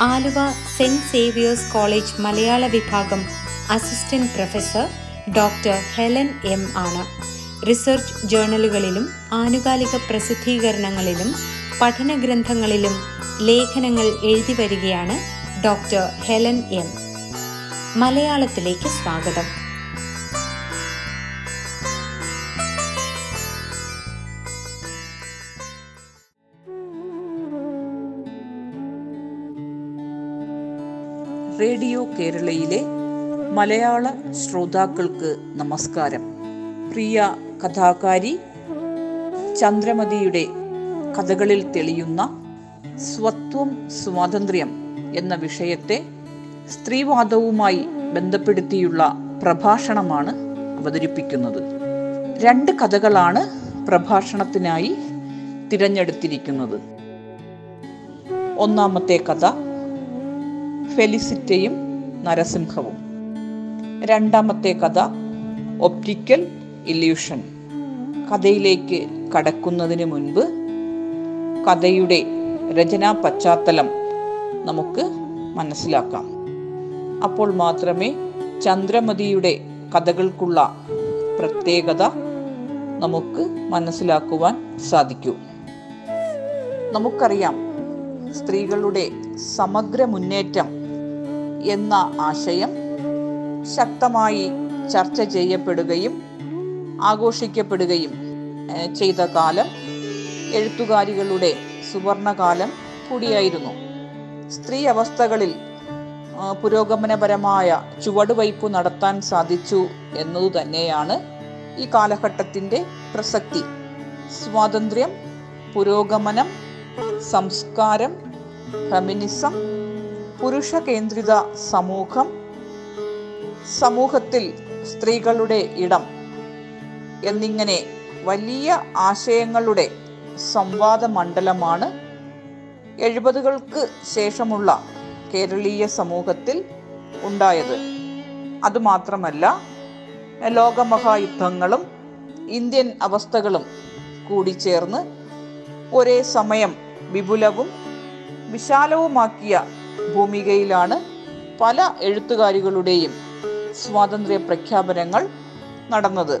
Aluva saint Xavier's college മലയാള വിഭാഗം assistant professor doctor Helen M ആണ്. Research ജേർണലുകളിലും ആനുകാലിക പ്രസിദ്ധീകരണങ്ങളിലും പഠന ഗ്രന്ഥങ്ങളിലും ലേഖനങ്ങൾ എഴുതി വരികയാണ് ഡോക്ടർ ഹെലൻ എം. മലയാളത്തിലേക്ക് സ്വാഗതം. റേഡിയോ കേരളയിലെ മലയാള ശ്രോതാക്കൾക്ക് നമസ്കാരം. പ്രിയ കഥാകാരി ചന്ദ്രമതിയുടെ കഥകളിൽ തെളിയുന്ന സ്വത്വം സ്വാതന്ത്ര്യം എന്ന വിഷയത്തെ സ്ത്രീവാദവുമായി ബന്ധപ്പെടുത്തിയുള്ള പ്രഭാഷണമാണ് അവതരിപ്പിക്കുന്നത്. രണ്ട് കഥകളാണ് പ്രഭാഷണത്തിനായി തിരഞ്ഞെടുത്തിരിക്കുന്നത്. ഒന്നാമത്തെ കഥ ഫെലിസിറ്റയും നരസിംഹവും. രണ്ടാമത്തെ കഥ ഒപ്റ്റിക്കൽ ഇല്യൂഷൻ. കഥയിലേക്ക് കടക്കുന്നതിന് മുൻപ് കഥയുടെ രചനാ പശ്ചാത്തലം നമുക്ക് മനസ്സിലാക്കാം. അപ്പോൾ മാത്രമേ ചന്ദ്രമതിയുടെ കഥകൾക്കുള്ള പ്രത്യേകത നമുക്ക് മനസ്സിലാക്കുവാൻ സാധിക്കൂ. നമുക്കറിയാം സ്ത്രീകളുടെ സമഗ്ര മുന്നേറ്റം എന്ന ആശയം ശക്തമായി ചർച്ച ചെയ്യപ്പെടുകയും ആഘോഷിക്കപ്പെടുകയും ചെയ്ത കാലം എഴുത്തുകാരികളുടെ സുവർണകാലം കൂടിയായിരുന്നു. സ്ത്രീ അവസ്ഥകളിൽ പുരോഗമനപരമായ ചുവടുവയ്പ് നടത്താൻ സാധിച്ചു എന്നതു തന്നെയാണ് ഈ കാലഘട്ടത്തിന്റെ പ്രസക്തി. സ്വാതന്ത്ര്യം പുരോഗമനം സംസ്കാരം ഫെമിനിസം പുരുഷ കേന്ദ്രിത സമൂഹം സമൂഹത്തിൽ സ്ത്രീകളുടെ ഇടം എന്നിങ്ങനെ വലിയ ആശയങ്ങളുടെ സംവാദ മണ്ഡലമാണ് എഴുപതുകൾക്ക് ശേഷമുള്ള കേരളീയ സമൂഹത്തിൽ ഉണ്ടായത്. അതുമാത്രമല്ല ലോകമഹായുദ്ധങ്ങളും ഇന്ത്യൻ അവസ്ഥകളും കൂടിച്ചേർന്ന് ഒരേ സമയം വിപുലവും വിശാലവുമാക്കിയ ഭൂമികയിലാണ് പല എഴുത്തുകാരികളുടെയും സ്വാതന്ത്ര്യ പ്രഖ്യാപനങ്ങൾ നടന്നത്.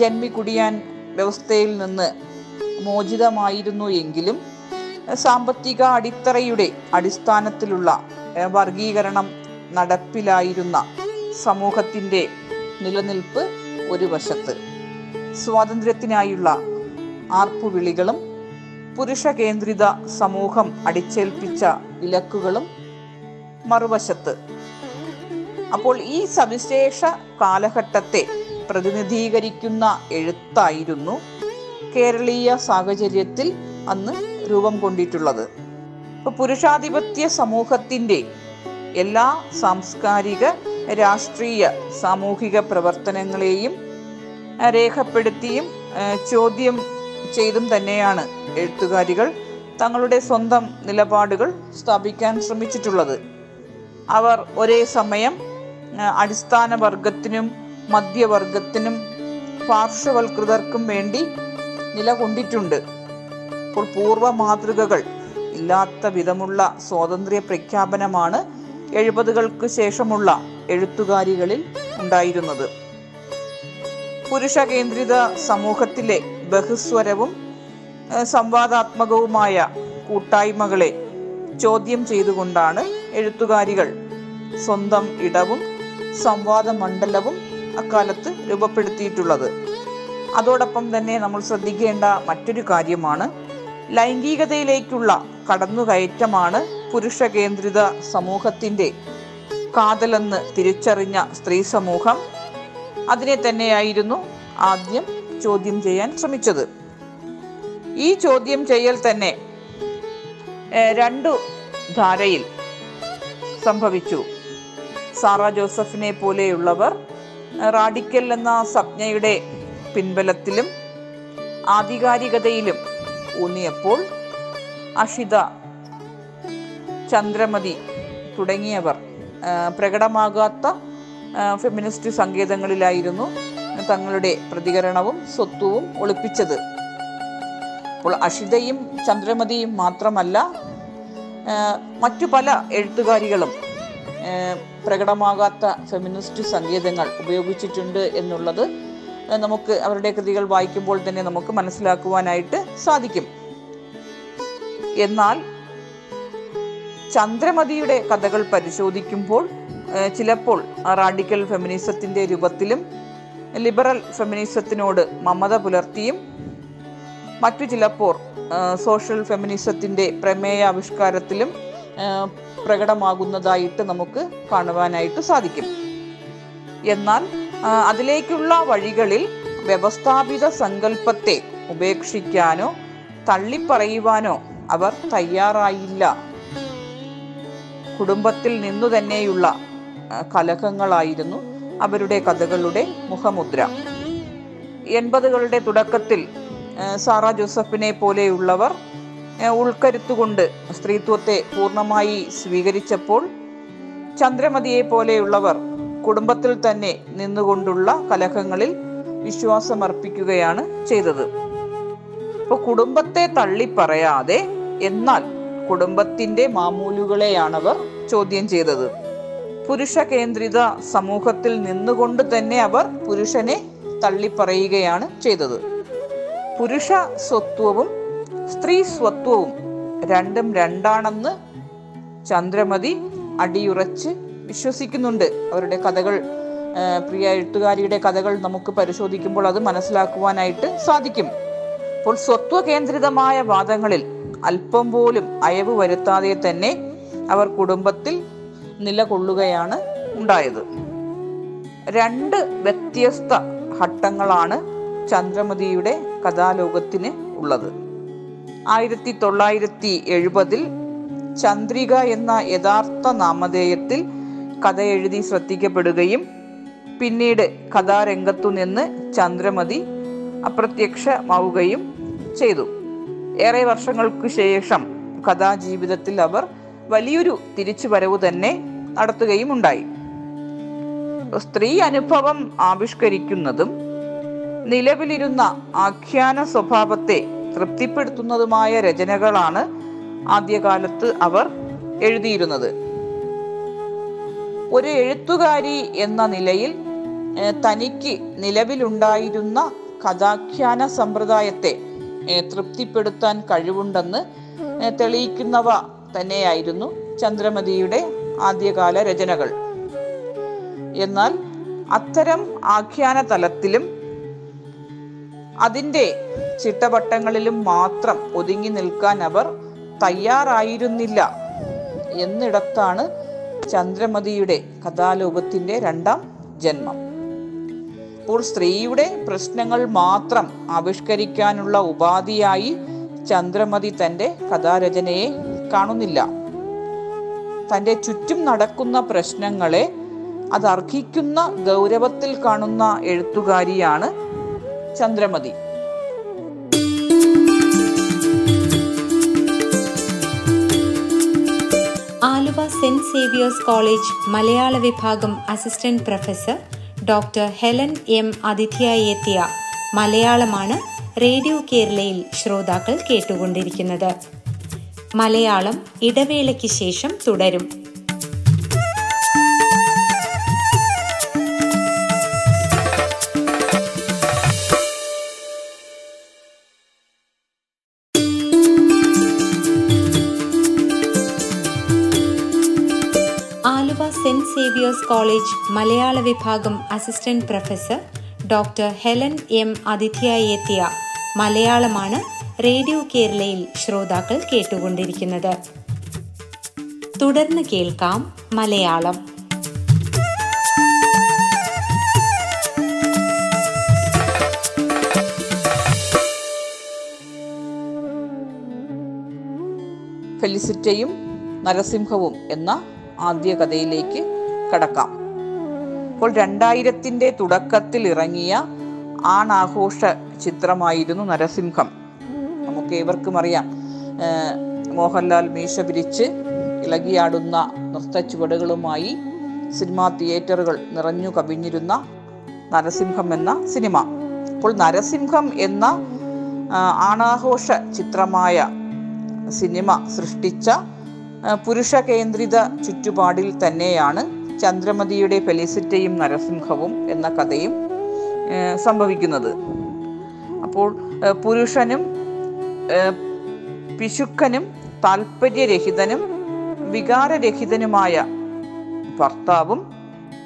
ജന്മികുടിയാൻ വ്യവസ്ഥയിൽ നിന്ന് മോചിതമായിരുന്നു എങ്കിലും സാമ്പത്തിക അടിത്തറയുടെ അടിസ്ഥാനത്തിലുള്ള വർഗീകരണം നടപ്പിലായിരുന്ന സമൂഹത്തിന്റെ നിലനിൽപ്പ് ഒരു വശത്ത്. സ്വാതന്ത്ര്യത്തിനായുള്ള ആർപ്പുവിളികളും പുരുഷ കേന്ദ്രിത സമൂഹം അടിച്ചേൽപ്പിച്ച വിലക്കുകളും മറുവശത്ത്. അപ്പോൾ ഈ സവിശേഷ കാലഘട്ടത്തെ പ്രതിനിധീകരിക്കുന്ന എഴുത്തായിരുന്നു കേരളീയ സാഹചര്യത്തിൽ അന്ന് രൂപം കൊണ്ടിട്ടുള്ളത്. ഇപ്പോൾ പുരുഷാധിപത്യ സമൂഹത്തിന്റെ എല്ലാ സാംസ്കാരിക രാഷ്ട്രീയ സാമൂഹിക പ്രവർത്തനങ്ങളെയും രേഖപ്പെടുത്തിയും ചോദ്യം ചെയ്തും തന്നെയാണ് എഴുത്തുകാരികൾ തങ്ങളുടെ സ്വന്തം നിലപാടുകൾ സ്ഥാപിക്കാൻ ശ്രമിച്ചിട്ടുള്ളത്. അവർ ഒരേ സമയം അടിസ്ഥാന വർഗത്തിനും മധ്യവർഗത്തിനും പാർശ്വവൽകൃതർക്കും വേണ്ടി നിലകൊണ്ടിട്ടുണ്ട്. ഇപ്പോൾ പൂർവ മാതൃകകൾ ഇല്ലാത്ത വിധമുള്ള സ്വാതന്ത്ര്യ പ്രഖ്യാപനമാണ് എഴുപതുകൾക്ക് ശേഷമുള്ള എഴുത്തുകാരികളിൽ ഉണ്ടായിരുന്നത്. പുരുഷ കേന്ദ്രിത സമൂഹത്തിലെ ബഹുസ്വരവും സംവാദാത്മകവുമായ കൂട്ടായ്മകളെ ചോദ്യം ചെയ്തുകൊണ്ടാണ് എഴുത്തുകാരികൾ സ്വന്തം ഇടവും സംവാദ മണ്ഡലവും അക്കാലത്ത് രൂപപ്പെടുത്തിയിട്ടുള്ളത്. അതോടൊപ്പം തന്നെ നമ്മൾ ശ്രദ്ധിക്കേണ്ട മറ്റൊരു കാര്യമാണ് ലൈംഗികതയിലേക്കുള്ള കടന്നുകയറ്റമാണ് പുരുഷ കേന്ദ്രിത സമൂഹത്തിന്റെ കാതലെന്ന് തിരിച്ചറിഞ്ഞ സ്ത്രീ സമൂഹം അതിനെ തന്നെയായിരുന്നു ആദ്യം ചോദ്യം ചെയ്യാൻ ശ്രമിച്ചത്. ഈ ചോദ്യം ചെയ്യൽ തന്നെ രണ്ടു ധാരയിൽ സംഭവിച്ചു. സാറ ജോസഫിനെ പോലെയുള്ളവർ റാഡിക്കൽ എന്ന സംജ്ഞയുടെ പിൻബലത്തിലും ആധികാരികതയിലും ഊന്നിയപ്പോൾ അഷിത ചന്ദ്രമതി തുടങ്ങിയവർ പ്രകടമാകാത്ത ഫെമിനിസ്റ്റ് സങ്കേതങ്ങളിലായിരുന്നു തങ്ങളുടെ പ്രതികരണവും സ്വത്വവും ഒളിപ്പിച്ചത്. അപ്പോൾ അഷിതയും ചന്ദ്രമതിയും മാത്രമല്ല മറ്റു പല എഴുത്തുകാരികളും പ്രകടമാകാത്ത ഫെമിനിസ്റ്റ് സങ്കേതങ്ങൾ ഉപയോഗിച്ചിട്ടുണ്ട് എന്നുള്ളത് നമുക്ക് അവരുടെ കൃതികൾ വായിക്കുമ്പോൾ തന്നെ നമുക്ക് മനസ്സിലാക്കുവാനായിട്ട് സാധിക്കും. എന്നാൽ ചന്ദ്രമതിയുടെ കഥകൾ പരിശോധിക്കുമ്പോൾ ചിലപ്പോൾ റാഡിക്കൽ ഫെമിനിസത്തിന്റെ രൂപത്തിലും ലിബറൽ ഫെമിനിസത്തിനോട് മമത പുലർത്തിയും മറ്റു ചിലപ്പോൾ സോഷ്യൽ ഫെമിനിസത്തിന്റെ പ്രമേയാവിഷ്കാരത്തിലും പ്രകടമാകുന്നതായിട്ട് നമുക്ക് കാണുവാനായിട്ട് സാധിക്കും. എന്നാൽ അതിലേക്കുള്ള വഴികളിൽ വ്യവസ്ഥാപിത സങ്കല്പത്തെ ഉപേക്ഷിക്കാനോ തള്ളിപ്പറയുവാനോ അവർ തയ്യാറായില്ല. കുടുംബത്തിൽ നിന്നു തന്നെയുള്ള കലഹങ്ങളായിരുന്നു അവരുടെ കഥകളുടെ മുഖമുദ്ര. എൺപതുകളുടെ തുടക്കത്തിൽ സാറ ജോസഫിനെ പോലെയുള്ളവർ ഉൾക്കരുത്തുകൊണ്ട് സ്ത്രീത്വത്തെ പൂർണമായി സ്വീകരിച്ചപ്പോൾ ചന്ദ്രമതിയെ പോലെയുള്ളവർ കുടുംബത്തിൽ തന്നെ നിന്നുകൊണ്ടുള്ള കലഹങ്ങളിൽ വിശ്വാസമർപ്പിക്കുകയാണ് ചെയ്തത്. അപ്പോൾ കുടുംബത്തെ തള്ളിപ്പറയാതെ എന്നാൽ കുടുംബത്തിന്റെ മാമൂലുകളെയാണവർ ചോദ്യം ചെയ്തത്. പുരുഷ കേന്ദ്രിത സമൂഹത്തിൽ നിന്നുകൊണ്ട് തന്നെ അവർ പുരുഷനെ തള്ളിപ്പറയുകയാണ് ചെയ്തത്. പുരുഷ സ്വത്വവും സ്ത്രീ സ്വത്വവും രണ്ടും രണ്ടാണെന്ന് ചന്ദ്രമതി അടിയുറച്ച് വിശ്വസിക്കുന്നുണ്ട്. അവരുടെ കഥകൾ പ്രിയ എഴുത്തുകാരിയുടെ കഥകൾ നമുക്ക് പരിശോധിക്കുമ്പോൾ അത് മനസ്സിലാക്കുവാനായിട്ട് സാധിക്കും. അപ്പോൾ സ്വത്വ കേന്ദ്രിതമായ വാദങ്ങളിൽ അല്പം പോലും അയവ് വരുത്താതെ തന്നെ അവർ കുടുംബത്തിൽ നിലകൊള്ളുകയാണ് ഉണ്ടായത്. രണ്ട് വ്യത്യസ്ത ഘട്ടങ്ങളാണ് ചന്ദ്രമതിയുടെ കഥാലോകത്തിന് ഉള്ളത്. ആയിരത്തി തൊള്ളായിരത്തി എഴുപതിൽ ചന്ദ്രിക എന്ന യഥാർത്ഥ നാമധേയത്തിൽ കഥ എഴുതി ശ്രദ്ധിക്കപ്പെടുകയും പിന്നീട് കഥാരംഗത്തു നിന്ന് ചന്ദ്രമതി അപ്രത്യക്ഷമാവുകയും ചെയ്തു. ഏറെ വർഷങ്ങൾക്ക് ശേഷം കഥാജീവിതത്തിൽ അവർ വലിയൊരു തിരിച്ചുവരവ് തന്നെ നടത്തുകയും ഉണ്ടായി. സ്ത്രീ അനുഭവം ആവിഷ്കരിക്കുന്നതും നിലവിലിരുന്ന ആഖ്യാന സ്വഭാവത്തെ തൃപ്തിപ്പെടുത്തുന്നതുമായ രചനകളാണ് ആദ്യകാലത്ത് അവർ എഴുതിയിരുന്നത്. ഒരു എഴുത്തുകാരി എന്ന നിലയിൽ തനിക്ക് നിലവിലുണ്ടായിരുന്ന കഥാഖ്യാന സമ്പ്രദായത്തെ തൃപ്തിപ്പെടുത്താൻ കഴിവുണ്ടെന്ന് തെളിയിക്കുന്നവ തന്നെയായിരുന്നു ചന്ദ്രമതിയുടെ ആദ്യകാല രചനകൾ. എന്നാൽ അത്തരം ആഖ്യാന തലത്തിലും അതിന്റെ ചിട്ടവട്ടങ്ങളിലും മാത്രം ഒതുങ്ങി നിൽക്കാൻ അവർ തയ്യാറായിരുന്നില്ല എന്നിടത്താണ് ചന്ദ്രമതിയുടെ കഥാലോകത്തിന്റെ രണ്ടാം ജന്മം. അപ്പോൾ സ്ത്രീയുടെ പ്രശ്നങ്ങൾ മാത്രം ആവിഷ്കരിക്കാനുള്ള ഉപാധിയായി ചന്ദ്രമതി തന്റെ കഥാരചനയെ കാണുന്നില്ല. തന്റെ ചുറ്റും നടക്കുന്ന പ്രശ്നങ്ങളെ അത് അർഹിക്കുന്ന ഗൗരവത്തിൽ കാണുന്ന എഴുത്തുകാരിയാണ് Chandramathi. Aluva saint Xavier's college Malayala വിഭാഗം assistant professor doctor Helen M അതിഥിയായി എത്തിയ മലയാളമാണ് റേഡിയോ കേരളയിൽ ശ്രോതാക്കൾ കേട്ടുകൊണ്ടിരിക്കുന്നത്. മലയാളം ഇടവേളയ്ക്ക് ശേഷം തുടരും. ആലുവ സെന്റ് സേവിയേഴ്സ് കോളേജ് മലയാള വിഭാഗം assistant professor doctor Helen M അതിഥിയായി എത്തിയ മലയാളമാണ് റേഡിയോ കേരളയിൽ ശ്രോതാക്കൾ കേട്ടുകൊണ്ടിരിക്കുന്നത്. തുടർന്ന് കേൾക്കാം മലയാളം. ഫെലിസിറ്റയും നരസിംഹവും എന്ന ആദ്യ കഥയിലേക്ക് കടക്കാം. അപ്പോൾ രണ്ടായിരത്തിന്റെ തുടക്കത്തിൽ ഇറങ്ങിയ ആണാഘോഷ ചിത്രമായിരുന്നു നരസിംഹം. നമുക്ക് ഏവർക്കും അറിയാം. മോഹൻലാൽ മീശ പിരിച്ച് ഇളകിയാടുന്ന നൃത്ത ചുവടുകളുമായി സിനിമാ തിയേറ്ററുകൾ നിറഞ്ഞു കവിഞ്ഞിരുന്ന നരസിംഹം എന്ന സിനിമ. അപ്പോൾ നരസിംഹം എന്ന ആണാഘോഷ ചിത്രമായ സിനിമ സൃഷ്ടിച്ച പുരുഷ കേന്ദ്രിത ചുറ്റുപാടിൽ തന്നെയാണ് ചന്ദ്രമതിയുടെ ഫെലിസിറ്റയും നരസിംഹവും എന്ന കഥയും സംഭവിക്കുന്നത്. അപ്പോൾ പുരുഷനും പിശുക്കനും താല്പര്യരഹിതനും വികാരരഹിതനുമായ ഭർത്താവും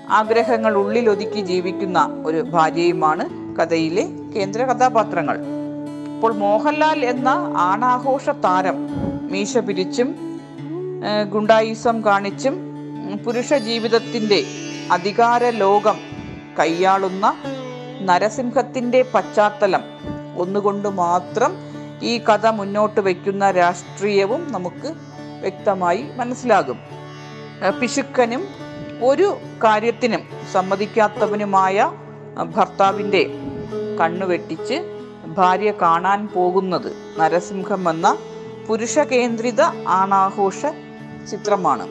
ആഗ്രഹങ്ങൾ ഉള്ളിലൊതുക്കി ജീവിക്കുന്ന ഒരു ഭാര്യയുമാണ് കഥയിലെ കേന്ദ്ര കഥാപാത്രങ്ങൾ. ഇപ്പോൾ മോഹൻലാൽ എന്ന ആണാഘോഷ താരം മീശ പിരിച്ചും ഗുണ്ടായുസം കാണിച്ചും പുരുഷ ജീവിതത്തിന്റെ അധികാര ലോകം കൈയാളുന്ന നരസിംഹത്തിന്റെ പശ്ചാത്തലം ഒന്നുകൊണ്ട് മാത്രം ഈ കഥ മുന്നോട്ട് വയ്ക്കുന്ന രാഷ്ട്രീയവും നമുക്ക് വ്യക്തമായി മനസ്സിലാകും. പിശുക്കനും ഒരു കാര്യത്തിനും സമ്മതിക്കാത്തവനുമായ ഭർത്താവിന്റെ കണ്ണുവെട്ടിച്ച് ഭാര്യ കാണാൻ പോകുന്നത് നരസിംഹം എന്ന പുരുഷ കേന്ദ്രിത ആണാഘോഷ ചിത്രമാണ്.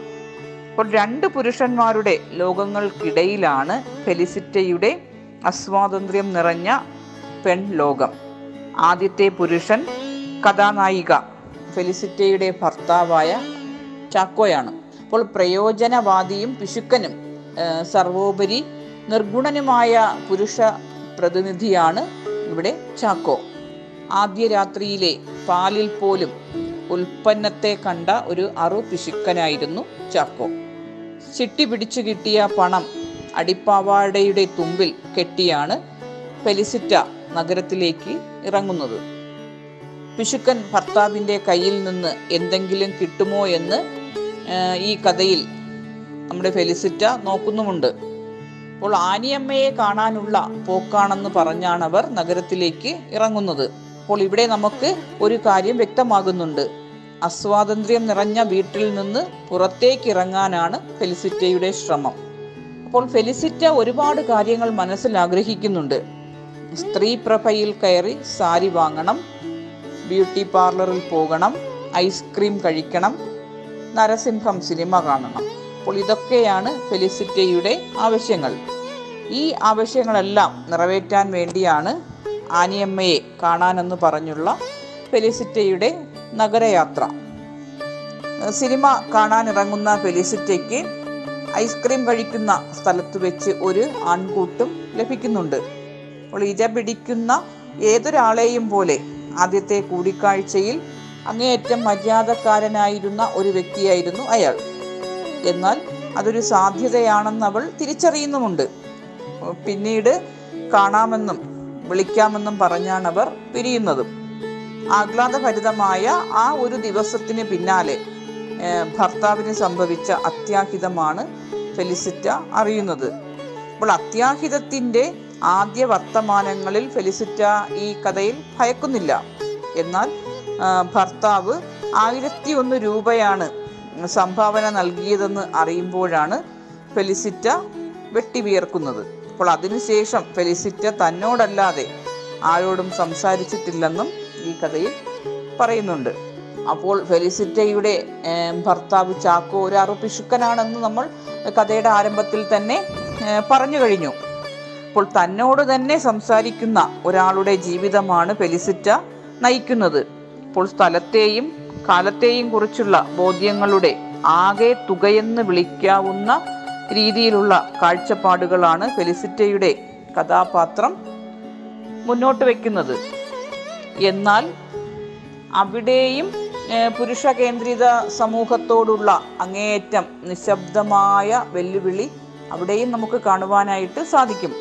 അപ്പോൾ രണ്ട് പുരുഷന്മാരുടെ ലോകങ്ങൾക്കിടയിലാണ് ഫെലിസിറ്റയുടെ അസ്വാതന്ത്ര്യം നിറഞ്ഞ പെൺ ലോകം ആദ്യത്തെ പുരുഷൻ കഥാനായിക ഫെലിസിറ്റയുടെ ഭർത്താവായ ചാക്കോയാണ്. അപ്പോൾ പ്രയോജനവാദിയും പിശുക്കനും സർവോപരി നിർഗുണനുമായ പുരുഷ പ്രതിനിധിയാണ് ഇവിടെ ചാക്കോ. ആദ്യ രാത്രിയിലെ പാലിൽ പോലും ഉൽപ്പന്നത്തെ കണ്ട ഒരു അറു പിശുക്കനായിരുന്നു ചാക്കോ. ചിട്ടി പിടിച്ചു കിട്ടിയ പണം അടിപ്പാവാടയുടെ തുമ്പിൽ കെട്ടിയാണ് ഫെലിസിറ്റ നഗരത്തിലേക്ക് ഇറങ്ങുന്നത്. പിശുക്കൻ ഭർത്താവിന്റെ കയ്യിൽ നിന്ന് എന്തെങ്കിലും കിട്ടുമോ എന്ന് ഈ കഥയിൽ നമ്മുടെ ഫെലിസിറ്റ നോക്കുന്നുമുണ്ട്. അപ്പോൾ ആനിയമ്മയെ കാണാനുള്ള പോക്കാണെന്ന് പറഞ്ഞാണ് അവർ നഗരത്തിലേക്ക് ഇറങ്ങുന്നത്. അപ്പോൾ ഇവിടെ നമുക്ക് ഒരു കാര്യം വ്യക്തമാകുന്നുണ്ട്. അസ്വാതന്ത്ര്യം നിറഞ്ഞ വീട്ടിൽ നിന്ന് പുറത്തേക്ക് ഇറങ്ങാനാണ് ഫെലിസിറ്റയുടെ ശ്രമം. അപ്പോൾ ഫെലിസിറ്റ ഒരുപാട് കാര്യങ്ങൾ മനസ്സിൽ ആഗ്രഹിക്കുന്നുണ്ട്. സ്ത്രീ പ്രഭയിൽ കയറി സാരി വാങ്ങണം ബ്യൂട്ടി പാർലറിൽ പോകണം ഐസ്ക്രീം കഴിക്കണം നരസിംഹം സിനിമ കാണണം. അപ്പോൾ ഇതൊക്കെയാണ് ഫെലിസിറ്റിയുടെ ആവശ്യങ്ങൾ. ഈ ആവശ്യങ്ങളെല്ലാം നിറവേറ്റാൻ വേണ്ടിയാണ് ആനിയമ്മയെ കാണാനെന്ന് പറഞ്ഞുള്ള ഫെലിസിറ്റയുടെ നഗരയാത്ര. സിനിമ കാണാനിറങ്ങുന്ന ഫെലിസിറ്റയ്ക്ക് ഐസ്ക്രീം കഴിക്കുന്ന സ്ഥലത്ത് വെച്ച് ഒരു ആൺകൂട്ടും ലഭിക്കുന്നുണ്ട്. അപ്പോൾ ഇര പിടിക്കുന്ന ഏതൊരാളെയും പോലെ ആദ്യത്തെ കൂടിക്കാഴ്ചയിൽ അങ്ങേയറ്റം മര്യാദക്കാരനായിരുന്ന ഒരു വ്യക്തിയായിരുന്നു അയാൾ. എന്നാൽ അതൊരു സാധ്യതയാണെന്ന് അവൾ തിരിച്ചറിയുന്നുമുണ്ട്. പിന്നീട് കാണാമെന്നും വിളിക്കാമെന്നും പറഞ്ഞാണ് അവർ പിരിയുന്നതും. ആഹ്ലാദഭരിതമായ ആ ഒരു ദിവസത്തിന് പിന്നാലെ ഭർത്താവിന് സംഭവിച്ച അത്യാഹിതമാണ് ഫെലിസിറ്റ അറിയുന്നത്. അപ്പോൾ അത്യാഹിതത്തിന്റെ ആദ്യ വർത്തമാനങ്ങളിൽ ഫെലിസിറ്റ ഈ കഥയിൽ ഭയക്കുന്നില്ല. എന്നാൽ ഭർത്താവ് ആയിരത്തി ഒന്ന് രൂപയാണ് സംഭാവന നൽകിയതെന്ന് അറിയുമ്പോഴാണ് ഫെലിസിറ്റ വെട്ടിവിയർക്കുന്നത്. അപ്പോൾ അതിനുശേഷം ഫെലിസിറ്റ തന്നോടല്ലാതെ ആരോടും സംസാരിച്ചിട്ടില്ലെന്നും ഈ കഥയിൽ പറയുന്നുണ്ട്. അപ്പോൾ ഫെലിസിറ്റയുടെ ഭർത്താവ് ചാക്കോ ഒരു അറുപിശുക്കനാണെന്ന് നമ്മൾ കഥയുടെ ആരംഭത്തിൽ തന്നെ പറഞ്ഞു കഴിഞ്ഞു. അപ്പോൾ തന്നോട് തന്നെ സംസാരിക്കുന്ന ഒരാളുടെ ജീവിതമാണ് ഫെലിസിറ്റ നയിക്കുന്നത്. ഇപ്പോൾ സ്ഥലത്തെയും കാലത്തെയും കുറിച്ചുള്ള ബോധ്യങ്ങളുടെ ആകെ തുകയെന്ന് വിളിക്കാവുന്ന രീതിയിലുള്ള കാഴ്ചപ്പാടുകളാണ് ഫെലിസിറ്റയുടെ കഥാപാത്രം മുന്നോട്ട് വയ്ക്കുന്നത് എന്നാൽ അവിടെയും പുരുഷ കേന്ദ്രിത സമൂഹത്തോടുള്ള അങ്ങേയറ്റം നിശബ്ദമായ വെല്ലുവിളി അവിടെയും നമുക്ക് കാണുവാനായിട്ട് സാധിക്കും.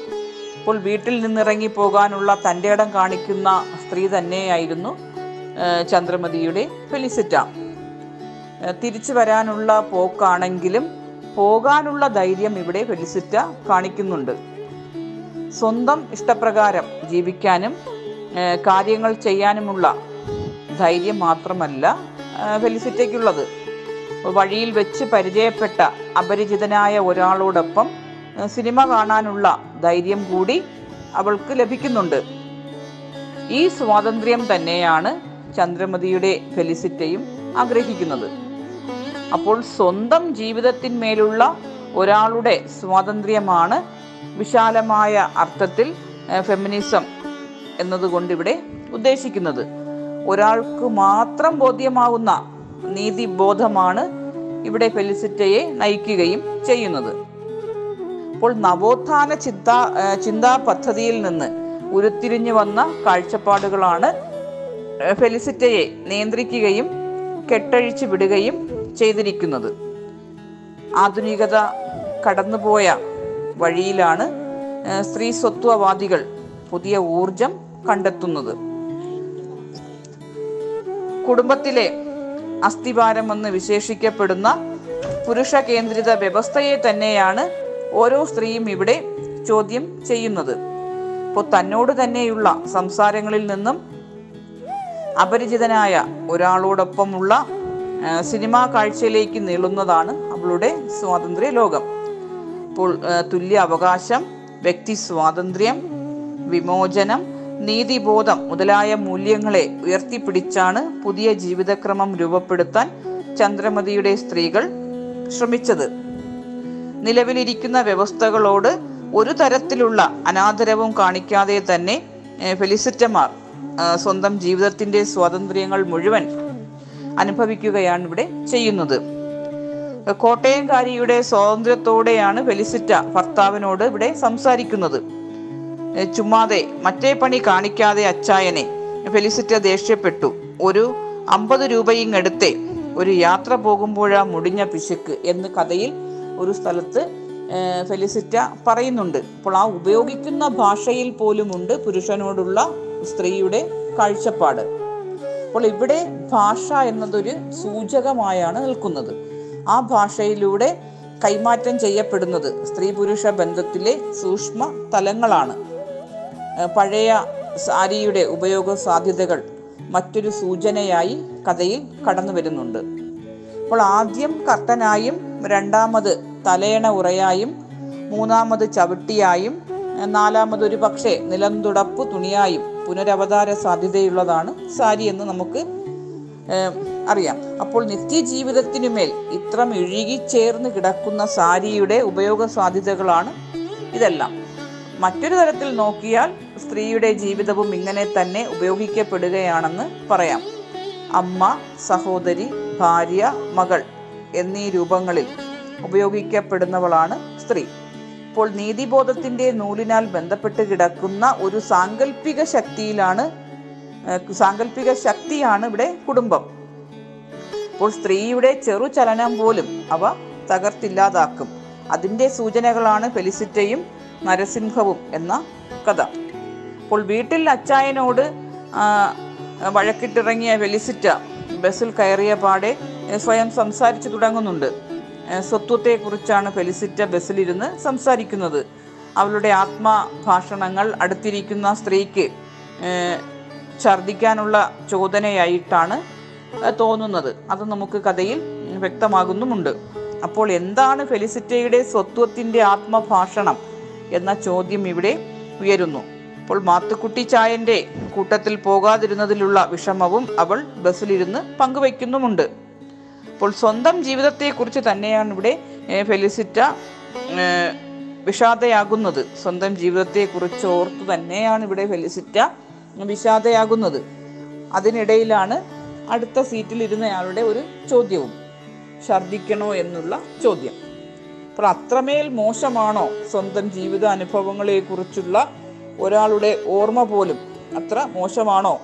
അപ്പോൾ വീട്ടിൽ നിന്നിറങ്ങി പോകാനുള്ള തന്റെ ഇടം കാണിക്കുന്ന സ്ത്രീ തന്നെയായിരുന്നു ചന്ദ്രമതിയുടെ ഫെലിസിറ്റ. തിരിച്ചു വരാനുള്ള പോക്കാണെങ്കിലും പോകാനുള്ള ധൈര്യം ഇവിടെ ഫെലിസിറ്റ കാണിക്കുന്നുണ്ട്. സ്വന്തം ഇഷ്ടപ്രകാരം ജീവിക്കാനും കാര്യങ്ങൾ ചെയ്യാനുമുള്ള ധൈര്യം മാത്രമല്ല ഫെലിസിറ്റയ്ക്കുള്ളത്. വഴിയിൽ വെച്ച് പരിചയപ്പെട്ട അപരിചിതനായ ഒരാളോടൊപ്പം സിനിമ കാണാനുള്ള ധൈര്യം കൂടി അവൾക്ക് ലഭിക്കുന്നുണ്ട്. ഈ സ്വാതന്ത്ര്യം തന്നെയാണ് ചന്ദ്രമതിയുടെ ഫെലിസിറ്റയും ആഗ്രഹിക്കുന്നത്. അപ്പോൾ സ്വന്തം ജീവിതത്തിന്മേലുള്ള ഒരാളുടെ സ്വാതന്ത്ര്യമാണ് വിശാലമായ അർത്ഥത്തിൽ ഫെമിനിസം എന്നതുകൊണ്ട് ഇവിടെ ഉദ്ദേശിക്കുന്നത്. ഒരാൾക്ക് മാത്രം ബോധ്യമാവുന്ന നീതിബോധമാണ് ഇവിടെ ഫെലിസിറ്റയെ നയിക്കുകയും ചെയ്യുന്നത്. അപ്പോൾ നവോത്ഥാന ചിന്ത ചിന്താ പദ്ധതിയിൽ നിന്ന് ഉരുത്തിരിഞ്ഞു വന്ന കാഴ്ചപ്പാടുകളാണ് ഫെലിസിറ്റയെ നിയന്ത്രിക്കുകയും കെട്ടഴിച്ചു വിടുകയും ചെയ്തിരിക്കുന്നത്. ആധുനികത കടന്നുപോയ വഴിയിലാണ് സ്ത്രീ സ്വത്വവാദികൾ പുതിയ ഊർജം കണ്ടെത്തുന്നത്. കുടുംബത്തിലെ അസ്ഥിഭാരമെന്ന് വിശേഷിക്കപ്പെടുന്ന പുരുഷ കേന്ദ്രിത വ്യവസ്ഥയെ തന്നെയാണ് ഓരോ സ്ത്രീയും ഇവിടെ ചോദ്യം ചെയ്യുന്നത്. ഇപ്പോൾ തന്നോട് തന്നെയുള്ള സംസാരങ്ങളിൽ നിന്നും അപരിചിതനായ ഒരാളോടൊപ്പമുള്ള സിനിമാ കാഴ്ചയിലേക്ക് നീളുന്നതാണ് അവളുടെ സ്വാതന്ത്ര്യ ലോകം ഇപ്പോൾ തുല്യ അവകാശം വ്യക്തി സ്വാതന്ത്ര്യം വിമോചനം നീതിബോധം മുതലായ മൂല്യങ്ങളെ ഉയർത്തിപ്പിടിച്ചാണ് പുതിയ ജീവിതക്രമം രൂപപ്പെടുത്താൻ ചന്ദ്രമതിയുടെ സ്ത്രീകൾ ശ്രമിച്ചത്. നിലവിലിരിക്കുന്ന വ്യവസ്ഥകളോട് ഒരു തരത്തിലുള്ള അനാദരവും കാണിക്കാതെ തന്നെ ഫെലിസിറ്റമാർ സ്വന്തം ജീവിതത്തിന്റെ സ്വാതന്ത്ര്യങ്ങൾ മുഴുവൻ അനുഭവിക്കുകയാണ് ഇവിടെ ചെയ്യുന്നത്. കോട്ടയംകാരിയുടെ സ്വാതന്ത്ര്യത്തോടെയാണ് ഫെലിസിറ്റ ഭർത്താവിനോട് ഇവിടെ സംസാരിക്കുന്നത്. ചുമ്മാതെ മറ്റേ പണി കാണിക്കാതെ അച്ചായനെ ഫെലിസിറ്റ ദേഷ്യപ്പെട്ടു. ഒരു അമ്പത് രൂപയും എടുത്തേ ഒരു യാത്ര പോകുമ്പോഴാ മുടിഞ്ഞ പിശുക്ക് എന്ന് കഥയിൽ ഒരു സ്ഥലത്ത് ഫെലിസിറ്റ പറയുന്നുണ്ട്. അപ്പോൾ ആ ഉപയോഗിക്കുന്ന ഭാഷയിൽ പോലും ഉണ്ട് പുരുഷനോടുള്ള സ്ത്രീയുടെ കാഴ്ചപ്പാട്. അപ്പോൾ ഇവിടെ ഭാഷ എന്നതൊരു സൂചകമായാണ് നിൽക്കുന്നത്. ആ ഭാഷയിലൂടെ കൈമാറ്റം ചെയ്യപ്പെടുന്നത് സ്ത്രീ പുരുഷ ബന്ധത്തിലെ സൂക്ഷ്മ തലങ്ങളാണ്. പഴയ സാരിയുടെ ഉപയോഗ സാധ്യതകൾ മറ്റൊരു സൂചനയായി കഥയിൽ കടന്നു വരുന്നുണ്ട് അപ്പോൾ ആദ്യം കർട്ടനായും രണ്ടാമത് തലയണ ഉറയായും മൂന്നാമത് ചവിട്ടിയായും നാലാമത് ഒരു പക്ഷേ നിലന്തുടപ്പ് തുണിയായും പുനരവതാര സാധ്യതയുള്ളതാണ് സാരി എന്ന് നമുക്ക് അറിയാം. അപ്പോൾ നിത്യജീവിതത്തിനുമേൽ ഇത്രം ഇഴുകിച്ചേർന്ന് കിടക്കുന്ന സാരിയുടെ ഉപയോഗ സാധ്യതകളാണ് ഇതെല്ലാം. മറ്റൊരു തരത്തിൽ നോക്കിയാൽ സ്ത്രീയുടെ ജീവിതവും ഇങ്ങനെ തന്നെ ഉപയോഗിക്കപ്പെടുകയാണെന്ന് പറയാം. അമ്മ സഹോദരി ഭാര്യ മകൾ. എന്നീ രൂപങ്ങളിൽ ഉപയോഗിക്കപ്പെടുന്നവളാണ് സ്ത്രീ. ഇപ്പോൾ നീതിബോധത്തിന്റെ നൂലിനാൽ ബന്ധപ്പെട്ട് കിടക്കുന്ന ഒരു സാങ്കല്പിക ശക്തിയിലാണ് സാങ്കല്പിക ശക്തിയാണ് ഇവിടെ കുടുംബം. അപ്പോൾ സ്ത്രീയുടെ ചെറു ചലനം പോലും അവ തകർത്തില്ലാതാക്കും. അതിന്റെ സൂചനകളാണ് ഫെലിസിറ്റയും നരസിംഹവും എന്ന കഥ. അപ്പോൾ വീട്ടിൽ അച്ചായനോട് വഴക്കിട്ടിറങ്ങിയ ഫെലിസിറ്റ ബസ്സിൽ കയറിയ പാടെ സ്വയം സംസാരിച്ചു തുടങ്ങുന്നുണ്ട്. സ്വത്വത്തെക്കുറിച്ചാണ് ഫെലിസിറ്റ ബസ്സിലിരുന്ന് സംസാരിക്കുന്നത്. അവളുടെ ആത്മഭാഷണങ്ങൾ അടുത്തിരിക്കുന്ന സ്ത്രീക്ക് ഛർദിക്കാനുള്ള ചോദനയായിട്ടാണ് തോന്നുന്നത്. അത് നമുക്ക് കഥയിൽ വ്യക്തമാകുന്നുമുണ്ട്. അപ്പോൾ എന്താണ് ഫെലിസിറ്റയുടെ സ്വത്വത്തിന്റെ ആത്മഭാഷണം എന്ന ചോദ്യം ഇവിടെ ഉയരുന്നു. അപ്പോൾ മാത്തുക്കുട്ടി ചായന്റെ കൂട്ടത്തിൽ പോകാതിരുന്നതിലുള്ള വിഷമവും അവൾ ബസ്സിലിരുന്ന് പങ്കുവയ്ക്കുന്നുമുണ്ട്. അപ്പോൾ സ്വന്തം ജീവിതത്തെക്കുറിച്ച് തന്നെയാണ് ഇവിടെ ഫെലിസിറ്റ വിഷാദയാകുന്നത്. സ്വന്തം ജീവിതത്തെക്കുറിച്ച് ഓർത്ത് തന്നെയാണ് ഇവിടെ ഫെലിസിറ്റ വിഷാദയാകുന്നത്. അതിനിടയിലാണ് അടുത്ത സീറ്റിൽ ഇരുന്നയാളുടെ ഒരു ചോദ്യവും. ഛർദ്ദിക്കണോ എന്നുള്ള ചോദ്യം. അപ്പോൾ അത്രമേൽ മോശമാണോ സ്വന്തം ജീവിത അനുഭവങ്ങളെക്കുറിച്ചുള്ള ഒരാളുടെ ഓർമ്മ പോലും അത്ര മോശമാണോ?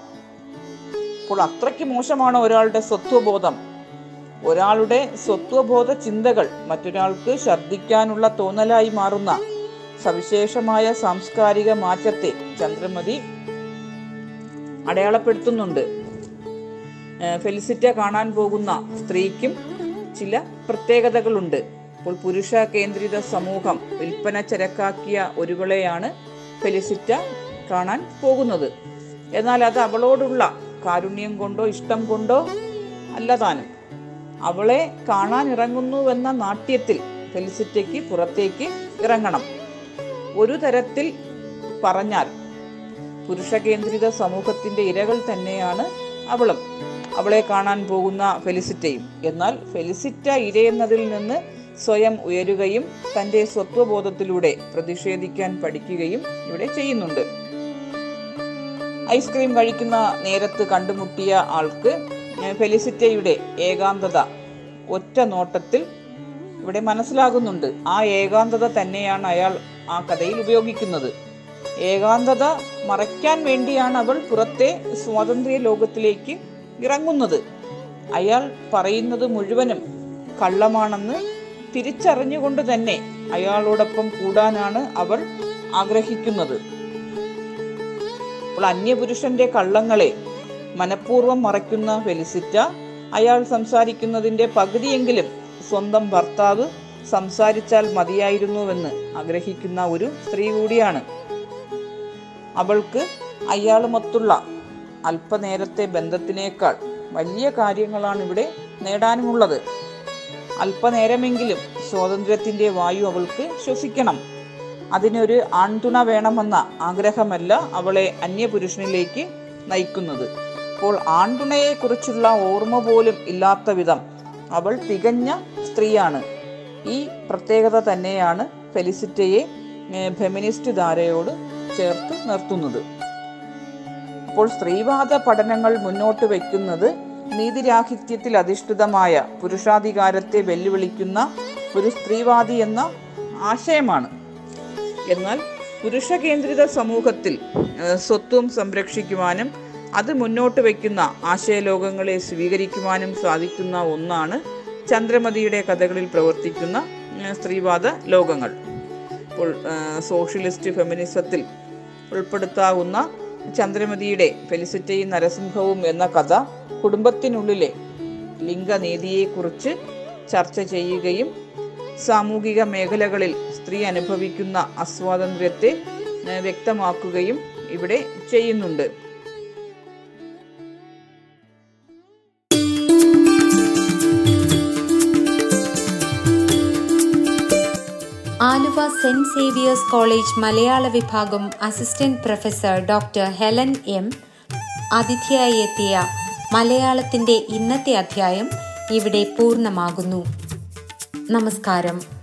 അപ്പോൾ അത്രയ്ക്ക് മോശമാണോ ഒരാളുടെ സ്വത്വബോധം? ഒരാളുടെ സ്വത്വബോധ ചിന്തകൾ മറ്റൊരാൾക്ക് ഛർദ്ദിക്കാനുള്ള തോന്നലായി മാറുന്ന സവിശേഷമായ സാംസ്കാരിക മാറ്റത്തെ ചന്ദ്രമതി അടയാളപ്പെടുത്തുന്നുണ്ട്. ഫെലിസിറ്റ കാണാൻ പോകുന്ന സ്ത്രീക്കും ചില പ്രത്യേകതകളുണ്ട്. അപ്പോൾ പുരുഷ കേന്ദ്രിത സമൂഹം വിൽപ്പന ചരക്കാക്കിയ ഒരുവളെയാണ് ഫെലിസിറ്റ കാണാൻ പോകുന്നത്. എന്നാൽ അത് അവളോടുള്ള കാരുണ്യം കൊണ്ടോ ഇഷ്ടം കൊണ്ടോ അല്ല താനും. അവളെ കാണാൻ ഇറങ്ങുന്നുവെന്ന നാട്യത്തിൽ ഫെലിസിറ്റയ്ക്ക് പുറത്തേക്ക് ഇറങ്ങണം. ഒരു തരത്തിൽ പറഞ്ഞാൽ പുരുഷ കേന്ദ്രിത സമൂഹത്തിന്റെ ഇരകൾ തന്നെയാണ് അവളും. അവളെ കാണാൻ പോകുന്ന ഫെലിസിറ്റയും. എന്നാൽ ഫെലിസിറ്റ ഇരയെന്നതിൽ നിന്ന് സ്വയം ഉയരുകയും തന്റെ സ്വത്വബോധത്തിലൂടെ പ്രതിഷേധിക്കാൻ പഠിക്കുകയും ഇവിടെ ചെയ്യുന്നുണ്ട്. ഐസ്ക്രീം കഴിക്കുന്ന നേരത്ത് കണ്ടുമുട്ടിയ ആൾക്ക് ഫെലിസിറ്റയുടെ ഏകാന്തത ഒറ്റ നോട്ടത്തിൽ ഇവിടെ മനസ്സിലാകുന്നുണ്ട്. ആ ഏകാന്തത തന്നെയാണ് അയാൾ ആ കഥയിൽ ഉപയോഗിക്കുന്നത്. ഏകാന്തത മറയ്ക്കാൻ വേണ്ടിയാണ് അവൾ പുറത്തെ സ്വാതന്ത്ര്യ ലോകത്തിലേക്ക് ഇറങ്ങുന്നത്. അയാൾ പറയുന്നത് മുഴുവനും കള്ളമാണെന്ന് തിരിച്ചറിഞ്ഞുകൊണ്ട് തന്നെ അയാളോടൊപ്പം കൂടാനാണ് അവർ ആഗ്രഹിക്കുന്നത്. അപ്പോൾ അന്യപുരുഷന്റെ കള്ളങ്ങളെ മനഃപൂർവം മറയ്ക്കുന്ന ഫെലിസിറ്റ അയാൾ സംസാരിക്കുന്നതിന്റെ പകുതിയെങ്കിലും സ്വന്തം ഭർത്താവ് സംസാരിച്ചാൽ മതിയായിരുന്നുവെന്ന് ആഗ്രഹിക്കുന്ന ഒരു സ്ത്രീ കൂടിയാണ്. അവൾക്ക് അയാളുമൊത്തുള്ള അല്പനേരത്തെ ബന്ധത്തിനേക്കാൾ വലിയ കാര്യങ്ങളാണ് ഇവിടെ നേടാനുമുള്ളത്. അല്പനേരമെങ്കിലും സ്വാതന്ത്ര്യത്തിന്റെ വായു അവൾക്ക് ശ്വസിക്കണം. അതിനൊരു ആൺതുണ വേണമെന്ന ആഗ്രഹമല്ല അവളെ അന്യപുരുഷനിലേക്ക് നയിക്കുന്നത്. അപ്പോൾ ആൺതുണയെക്കുറിച്ചുള്ള ഓർമ്മ പോലും ഇല്ലാത്ത വിധം അവൾ തികഞ്ഞ സ്ത്രീയാണ്. ഈ പ്രത്യേകത തന്നെയാണ് ഫെലിസിറ്റയെ ഫെമിനിസ്റ്റ് ധാരയോട് ചേർത്ത് നിർത്തുന്നത്. അപ്പോൾ സ്ത്രീവാദ പഠനങ്ങൾ മുന്നോട്ട് വയ്ക്കുന്നത് നീതിരാഹിത്യത്തിൽ അധിഷ്ഠിതമായ പുരുഷാധികാരത്തെ വെല്ലുവിളിക്കുന്ന ഒരു സ്ത്രീവാദി എന്ന ആശയമാണ്. എന്നാൽ പുരുഷ കേന്ദ്രിത സമൂഹത്തിൽ സ്വത്വം സംരക്ഷിക്കുവാനും അത് മുന്നോട്ട് വയ്ക്കുന്ന ആശയലോകങ്ങളെ സ്വീകരിക്കുവാനും സാധിക്കുന്ന ഒന്നാണ് ചന്ദ്രമതിയുടെ കഥകളിൽ പ്രവർത്തിക്കുന്ന സ്ത്രീവാദ ലോകങ്ങൾ. ഇപ്പോൾ സോഷ്യലിസ്റ്റ് ഫെമിനിസത്തിൽ ഉൾപ്പെടുത്താവുന്ന ചന്ദ്രമതിയുടെ ഫെലിസിറ്റയും നരസിംഹവും എന്ന കഥ കുടുംബത്തിനുള്ളിലെ ലിംഗനീതിയെക്കുറിച്ച് ചർച്ച ചെയ്യുകയും സാമൂഹിക മേഖലകളിൽ സ്ത്രീ അനുഭവിക്കുന്ന അസ്വാതന്ത്ര്യത്തെ വ്യക്തമാക്കുകയും ഇവിടെ ചെയ്യുന്നുണ്ട്. സെന്റ് സേവിയേഴ്സ് കോളേജ് മലയാള വിഭാഗം assistant professor doctor Helen M അതിഥിയായി എത്തിയ മലയാളത്തിന്റെ ഇന്നത്തെ അധ്യായം ഇവിടെ പൂർണമാകുന്നു. നമസ്കാരം.